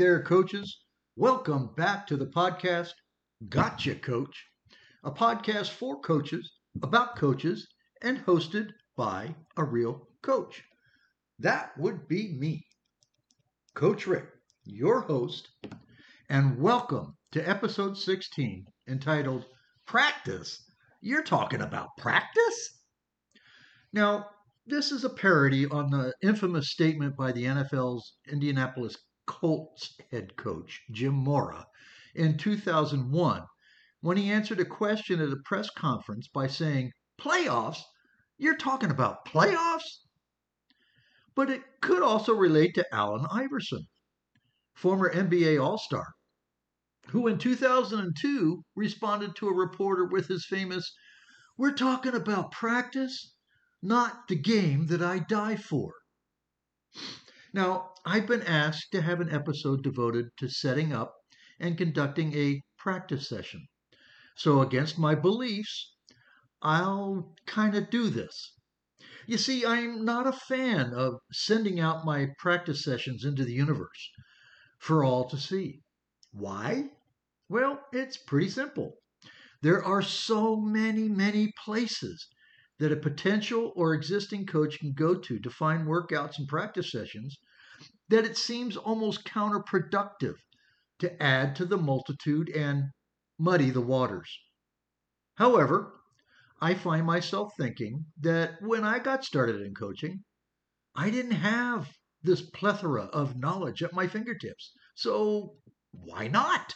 There, coaches. Welcome back to the podcast Gotcha Coach, a podcast for coaches, about coaches, and hosted by a real coach. That would be me, Coach Rick, your host, and welcome to episode 16 entitled Practice. You're talking about practice? Now, this is a parody on the infamous statement by the NFL's Indianapolis Colts head coach, Jim Mora, in 2001 when he answered a question at a press conference by saying, Playoffs? You're talking about playoffs? But it could also relate to Allen Iverson, former NBA All Star, who in 2002 responded to a reporter with his famous, We're talking about practice, not the game that I die for. Now, I've been asked to have an episode devoted to setting up and conducting a practice session. So, against my beliefs, I'll kind of do this. You see, I'm not a fan of sending out my practice sessions into the universe for all to see. Why? Well, it's pretty simple. There are so many, many places that a potential or existing coach can go to to find workouts and practice sessions that it seems almost counterproductive to add to the multitude and muddy the waters. However, I find myself thinking that when I got started in coaching, I didn't have this plethora of knowledge at my fingertips. So why not?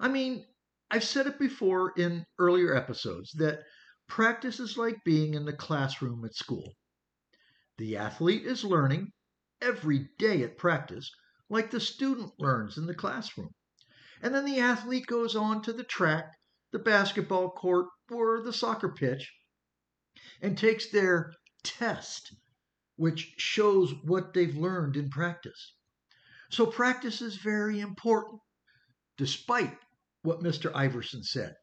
I mean, I've said it before in earlier episodes that practice is like being in the classroom at school. The athlete is learning every day at practice, like the student learns in the classroom. And then the athlete goes on to the track, the basketball court, or the soccer pitch and takes their test, which shows what they've learned in practice. So, practice is very important, despite what Mr. Iverson said.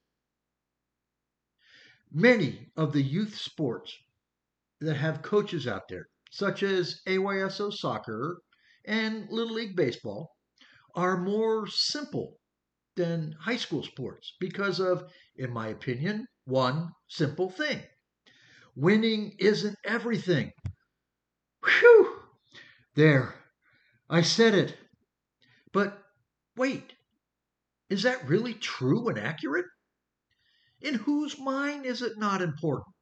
Many of the youth sports that have coaches out there such as AYSO soccer and Little League baseball, are more simple than high school sports because of, in my opinion, one simple thing winning isn't everything. Whew! There, I said it. But wait, is that really true and accurate? In whose mind is it not important?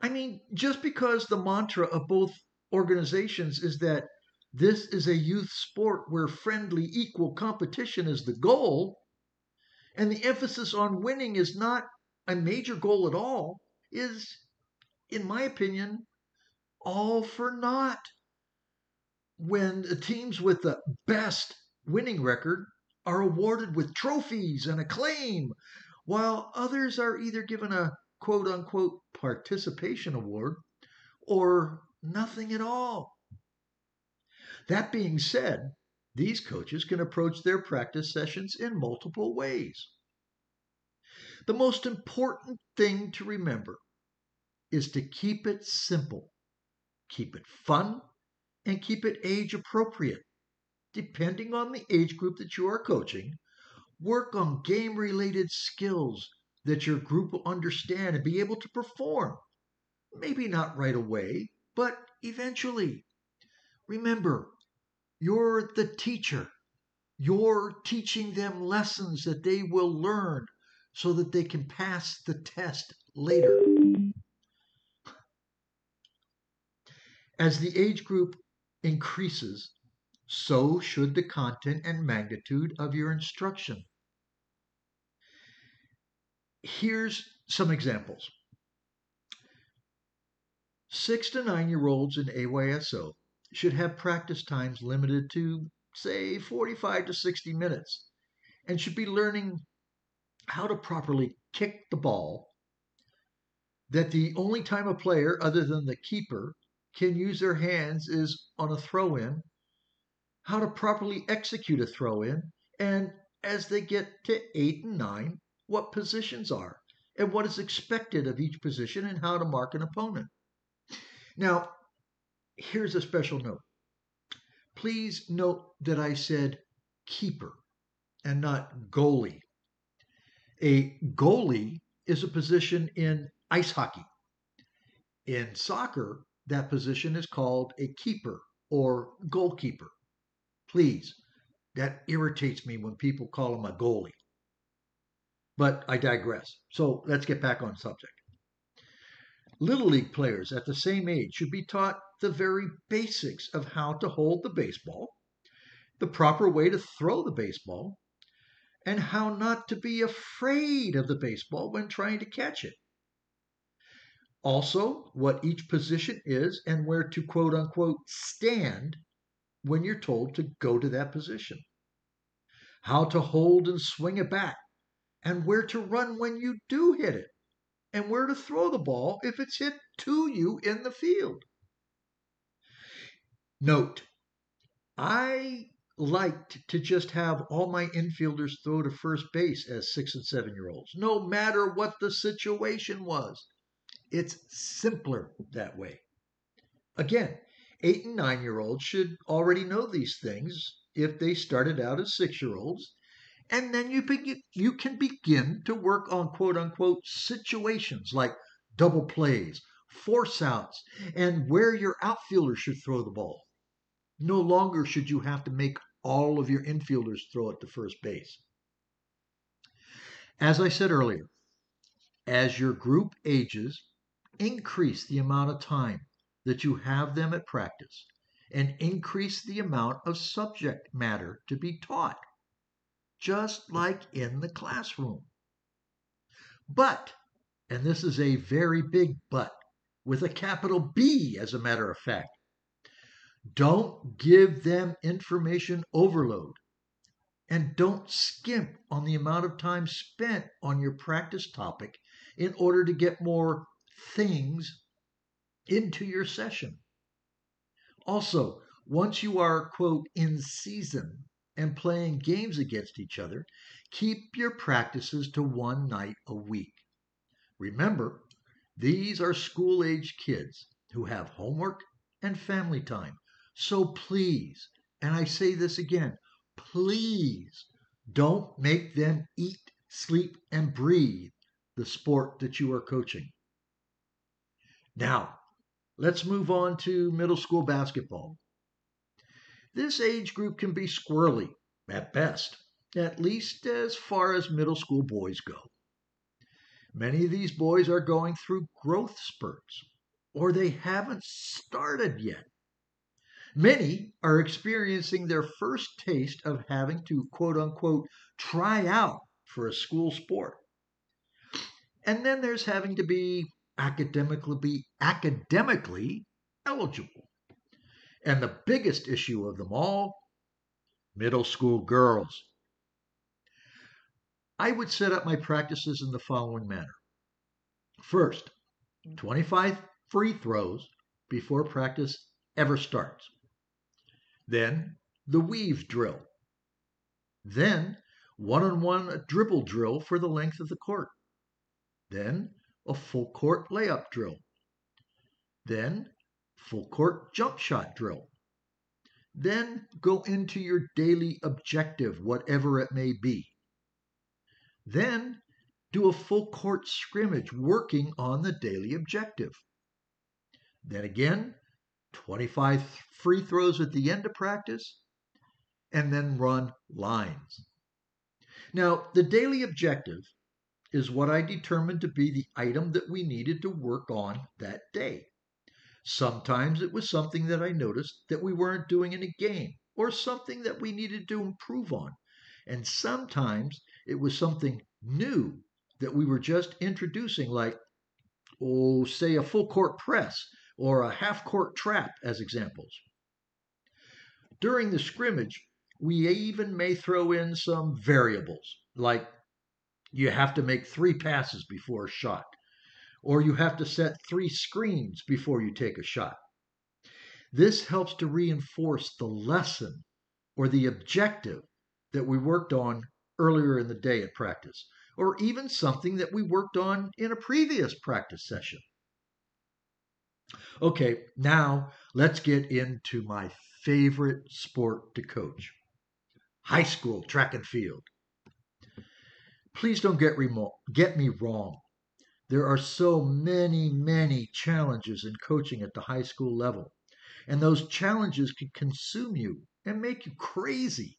I mean, just because the mantra of both organizations is that this is a youth sport where friendly, equal competition is the goal, and the emphasis on winning is not a major goal at all, is, in my opinion, all for naught. When the teams with the best winning record are awarded with trophies and acclaim, while others are either given a quote unquote participation award or nothing at all. That being said, these coaches can approach their practice sessions in multiple ways. The most important thing to remember is to keep it simple, keep it fun, and keep it age appropriate. Depending on the age group that you are coaching, work on game related skills that your group will understand and be able to perform. Maybe not right away, but eventually. Remember, you're the teacher. You're teaching them lessons that they will learn so that they can pass the test later. As the age group increases, so should the content and magnitude of your instruction. Here's some examples. Six to nine year olds in AYSO should have practice times limited to, say, 45 to 60 minutes and should be learning how to properly kick the ball. That the only time a player, other than the keeper, can use their hands is on a throw in, how to properly execute a throw in, and as they get to eight and nine, what positions are and what is expected of each position and how to mark an opponent. Now, here's a special note please note that I said keeper and not goalie. A goalie is a position in ice hockey. In soccer, that position is called a keeper or goalkeeper. Please, that irritates me when people call him a goalie. But I digress. So let's get back on subject. Little League players at the same age should be taught the very basics of how to hold the baseball, the proper way to throw the baseball, and how not to be afraid of the baseball when trying to catch it. Also, what each position is and where to quote unquote stand when you're told to go to that position. How to hold and swing a bat, and where to run when you do hit it and where to throw the ball if it's hit to you in the field. Note, I liked to just have all my infielders throw to first base as six and seven year olds, no matter what the situation was. It's simpler that way. Again, eight and nine year olds should already know these things if they started out as six year olds and then you you can begin to work on quote unquote situations like double plays, force outs, and where your outfielder should throw the ball. No longer should you have to make all of your infielders throw it to first base. As I said earlier, as your group ages, increase the amount of time that you have them at practice and increase the amount of subject matter to be taught just like in the classroom. But, and this is a very big but, with a capital B as a matter of fact, don't give them information overload. And don't skimp on the amount of time spent on your practice topic in order to get more things into your session. Also, once you are, quote, in season, and playing games against each other, keep your practices to one night a week. Remember, these are school age kids who have homework and family time. So please, and I say this again, please don't make them eat, sleep, and breathe the sport that you are coaching. Now, let's move on to middle school basketball. This age group can be squirrely at best, at least as far as middle school boys go. Many of these boys are going through growth spurts, or they haven't started yet. Many are experiencing their first taste of having to quote unquote try out for a school sport. And then there's having to be academically be academically eligible. And the biggest issue of them all middle school girls. I would set up my practices in the following manner. First, mm-hmm. 25 free throws before practice ever starts. Then, the weave drill. Then, one on one dribble drill for the length of the court. Then, a full court layup drill. Then, full court jump shot drill. Then go into your daily objective, whatever it may be. Then do a full court scrimmage working on the daily objective. Then again, 25 free throws at the end of practice, and then run lines. Now, the daily objective is what I determined to be the item that we needed to work on that day. Sometimes it was something that I noticed that we weren't doing in a game or something that we needed to improve on. And sometimes it was something new that we were just introducing, like, oh, say a full court press or a half court trap as examples. During the scrimmage, we even may throw in some variables, like you have to make three passes before a shot, or you have to set three screens before you take a shot. This helps to reinforce the lesson or the objective that we worked on earlier in the day at practice, or even something that we worked on in a previous practice session. Okay, now let's get into my favorite sport to coach high school track and field. Please don't get, remo- get me wrong. There are so many, many challenges in coaching at the high school level, and those challenges can consume you and make you crazy.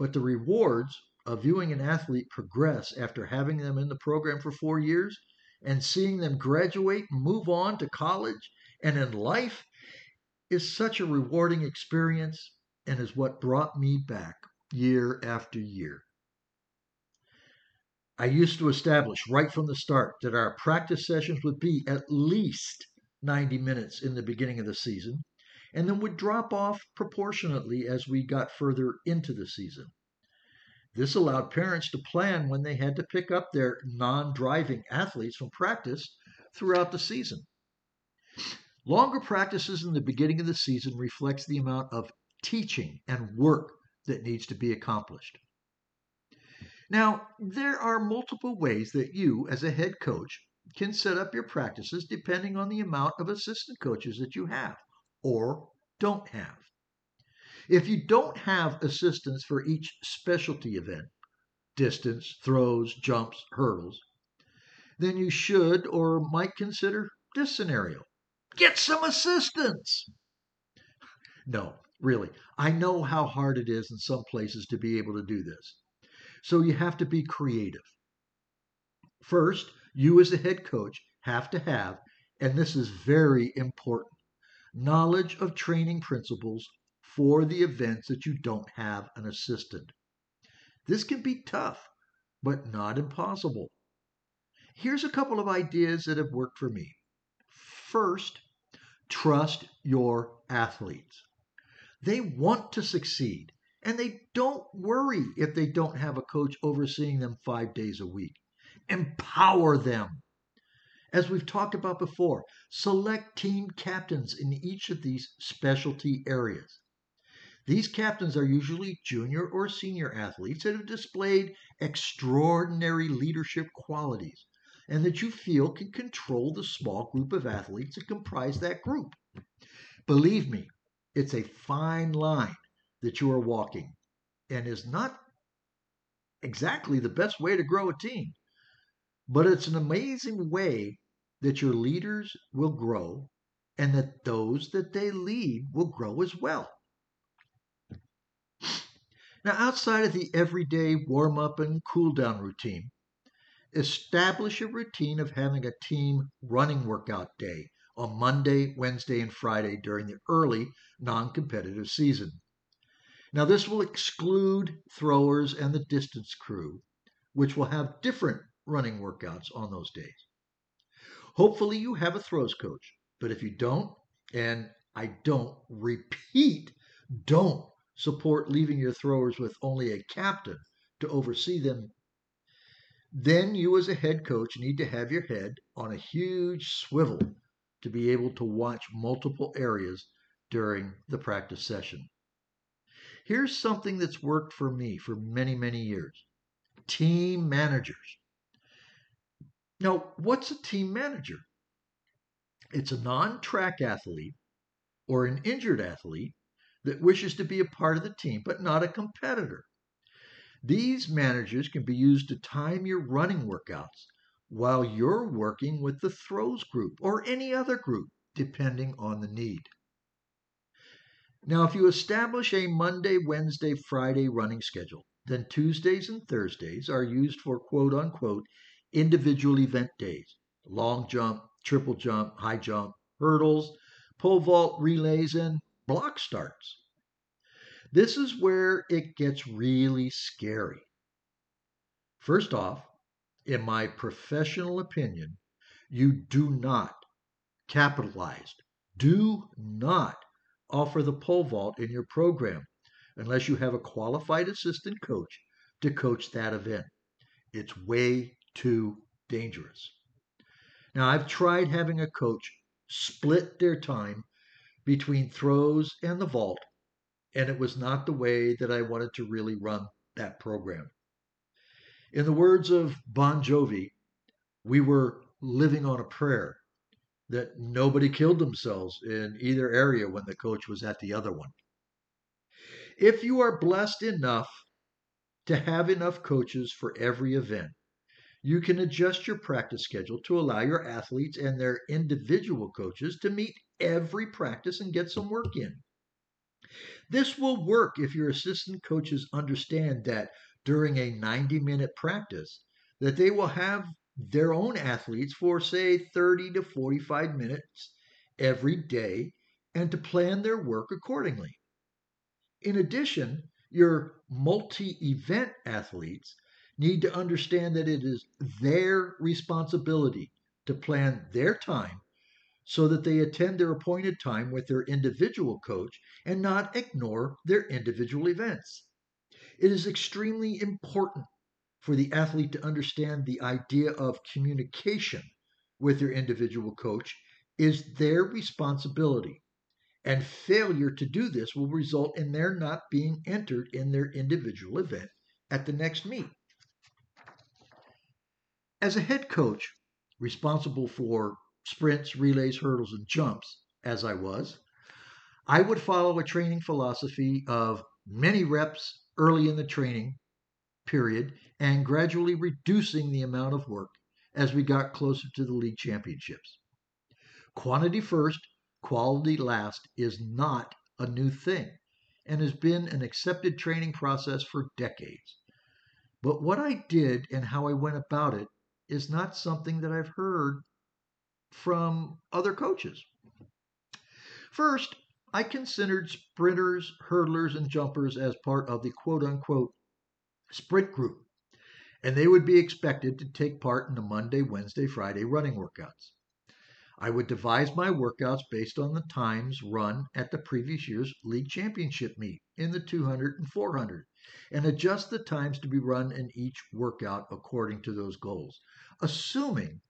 But the rewards of viewing an athlete progress after having them in the program for four years and seeing them graduate move on to college and in life is such a rewarding experience and is what brought me back year after year. I used to establish right from the start that our practice sessions would be at least 90 minutes in the beginning of the season and then would drop off proportionately as we got further into the season. This allowed parents to plan when they had to pick up their non driving athletes from practice throughout the season. Longer practices in the beginning of the season reflects the amount of teaching and work that needs to be accomplished. Now, there are multiple ways that you, as a head coach, can set up your practices depending on the amount of assistant coaches that you have or don't have. If you don't have assistants for each specialty event, distance, throws, jumps, hurdles, then you should or might consider this scenario get some assistance. No, really, I know how hard it is in some places to be able to do this. So you have to be creative. First, you as a head coach have to have, and this is very important, knowledge of training principles for the events that you don't have an assistant. This can be tough, but not impossible. Here's a couple of ideas that have worked for me. First, trust your athletes. They want to succeed, and they don't worry if they don't have a coach overseeing them five days a week. Empower them. As we've talked about before, select team captains in each of these specialty areas. These captains are usually junior or senior athletes that have displayed extraordinary leadership qualities and that you feel can control the small group of athletes that comprise that group. Believe me, it's a fine line that you are walking and is not exactly the best way to grow a team, but it's an amazing way that your leaders will grow and that those that they lead will grow as well. Now, outside of the everyday warm up and cool down routine, establish a routine of having a team running workout day on Monday, Wednesday, and Friday during the early non competitive season. Now, this will exclude throwers and the distance crew, which will have different running workouts on those days. Hopefully, you have a throws coach, but if you don't, and I don't repeat, don't support leaving your throwers with only a captain to oversee them then you, as a head coach, need to have your head on a huge swivel to be able to watch multiple areas during the practice session. Here's something that's worked for me for many, many years team managers. Now, what's a team manager? It's a non track athlete or an injured athlete that wishes to be a part of the team but not a competitor. These managers can be used to time your running workouts while you're working with the throws group or any other group, depending on the need. Now, if you establish a Monday, Wednesday, Friday running schedule, then Tuesdays and Thursdays are used for quote unquote individual event days long jump, triple jump, high jump, hurdles, pole vault, relays, and block starts. This is where it gets really scary. First off, in my professional opinion, you do not, capitalized, do not offer the pole vault in your program unless you have a qualified assistant coach to coach that event. It's way too dangerous. Now, I've tried having a coach split their time between throws and the vault and it was not the way that I wanted to really run that program. In the words of Bon Jovi, we were living on a prayer that nobody killed themselves in either area when the coach was at the other one. If you are blessed enough to have enough coaches for every event, you can adjust your practice schedule to allow your athletes and their individual coaches to meet every practice and get some work in. This will work if your assistant coaches understand that during a 90 minute practice that they will have their own athletes for say 30 to 45 minutes every day and to plan their work accordingly. In addition, your multi event athletes need to understand that it is their responsibility to plan their time so that they attend their appointed time with their individual coach and not ignore their individual events. It is extremely important for the athlete to understand the idea of communication with their individual coach is their responsibility. And failure to do this will result in their not being entered in their individual event at the next meet. As a head coach responsible for sprints, relays, hurdles, and jumps, as I was, I would follow a training philosophy of many reps early in the training period and gradually reducing the amount of work as we got closer to the league championships. Quantity first, quality last is not a new thing and has been an accepted training process for decades. But what I did and how I went about it is not something that I've heard from other coaches. First, I considered sprinters, hurdlers, and jumpers as part of the quote unquote sprint group, and they would be expected to take part in the Monday, Wednesday, Friday running workouts. I would devise my workouts based on the times run at the previous year's league championship meet in the 200 and 400 and adjust the times to be run in each workout according to those goals, assuming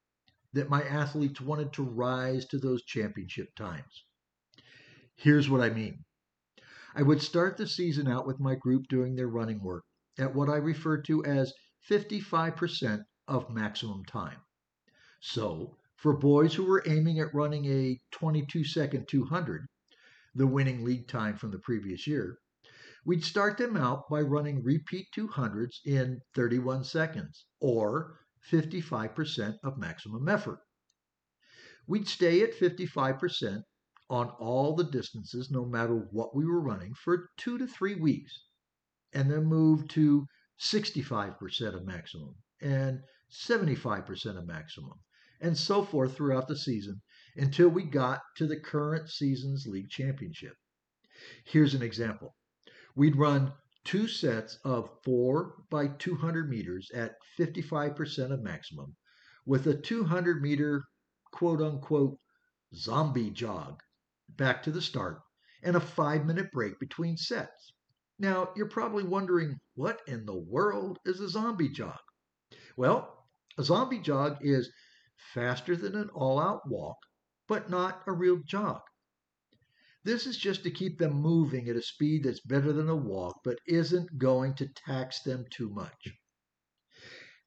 that my athletes wanted to rise to those championship times. Here's what I mean I would start the season out with my group doing their running work at what I refer to as 55% of maximum time. So, for boys who were aiming at running a 22 second 200, the winning league time from the previous year, we'd start them out by running repeat 200s in 31 seconds or 55% of maximum effort. We'd stay at 55% on all the distances, no matter what we were running, for two to three weeks, and then move to 65% of maximum and 75% of maximum, and so forth throughout the season until we got to the current season's league championship. Here's an example we'd run two sets of 4 by 200 meters at 55% of maximum with a 200 meter quote unquote zombie jog back to the start and a five minute break between sets. Now, you're probably wondering what in the world is a zombie jog? Well, a zombie jog is faster than an all out walk, but not a real jog. This is just to keep them moving at a speed that's better than a walk, but isn't going to tax them too much.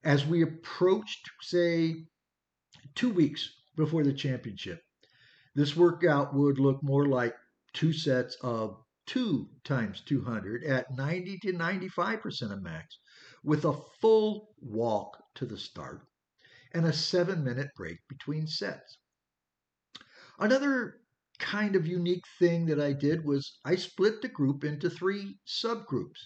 As we approached, say, two weeks before the championship, this workout would look more like two sets of 2 times 200 at 90 to 95% of max, with a full walk to the start and a seven minute break between sets. Another kind of unique thing that I did was I split the group into three subgroups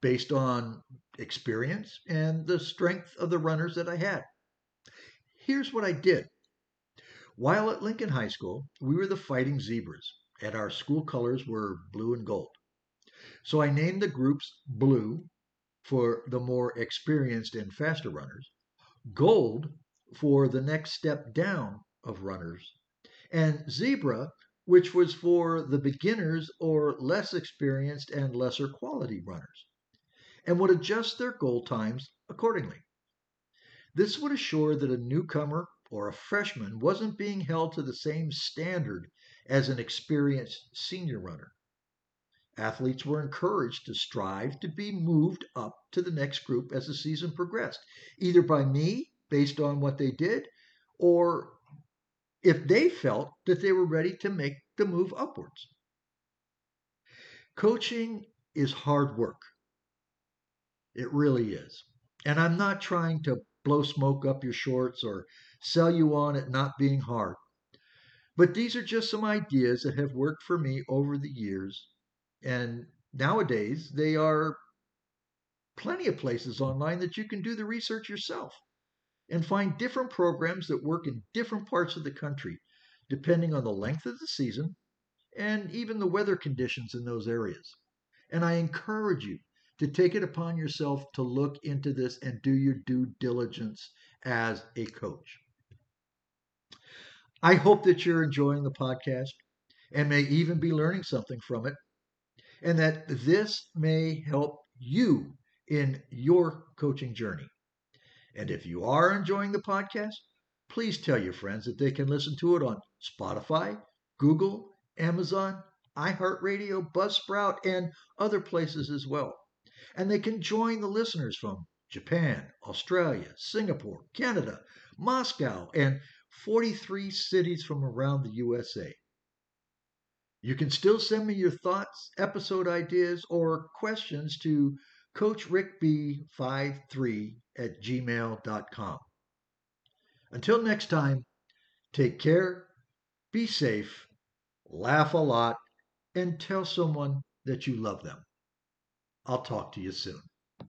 based on experience and the strength of the runners that I had. Here's what I did. While at Lincoln High School, we were the Fighting Zebras, and our school colors were blue and gold. So I named the groups Blue for the more experienced and faster runners, Gold for the next step down of runners, and Zebra which was for the beginners or less experienced and lesser quality runners, and would adjust their goal times accordingly. This would assure that a newcomer or a freshman wasn't being held to the same standard as an experienced senior runner. Athletes were encouraged to strive to be moved up to the next group as the season progressed, either by me based on what they did or if they felt that they were ready to make the move upwards. Coaching is hard work. It really is. And I'm not trying to blow smoke up your shorts or sell you on it not being hard. But these are just some ideas that have worked for me over the years. And nowadays, they are plenty of places online that you can do the research yourself and find different programs that work in different parts of the country, depending on the length of the season and even the weather conditions in those areas. And I encourage you to take it upon yourself to look into this and do your due diligence as a coach. I hope that you're enjoying the podcast and may even be learning something from it, and that this may help you in your coaching journey. And if you are enjoying the podcast, please tell your friends that they can listen to it on Spotify, Google, Amazon, iHeartRadio, Buzzsprout, and other places as well. And they can join the listeners from Japan, Australia, Singapore, Canada, Moscow, and 43 cities from around the USA. You can still send me your thoughts, episode ideas, or questions to CoachRickB53 at gmail.com. Until next time, take care, be safe, laugh a lot, and tell someone that you love them. I'll talk to you soon.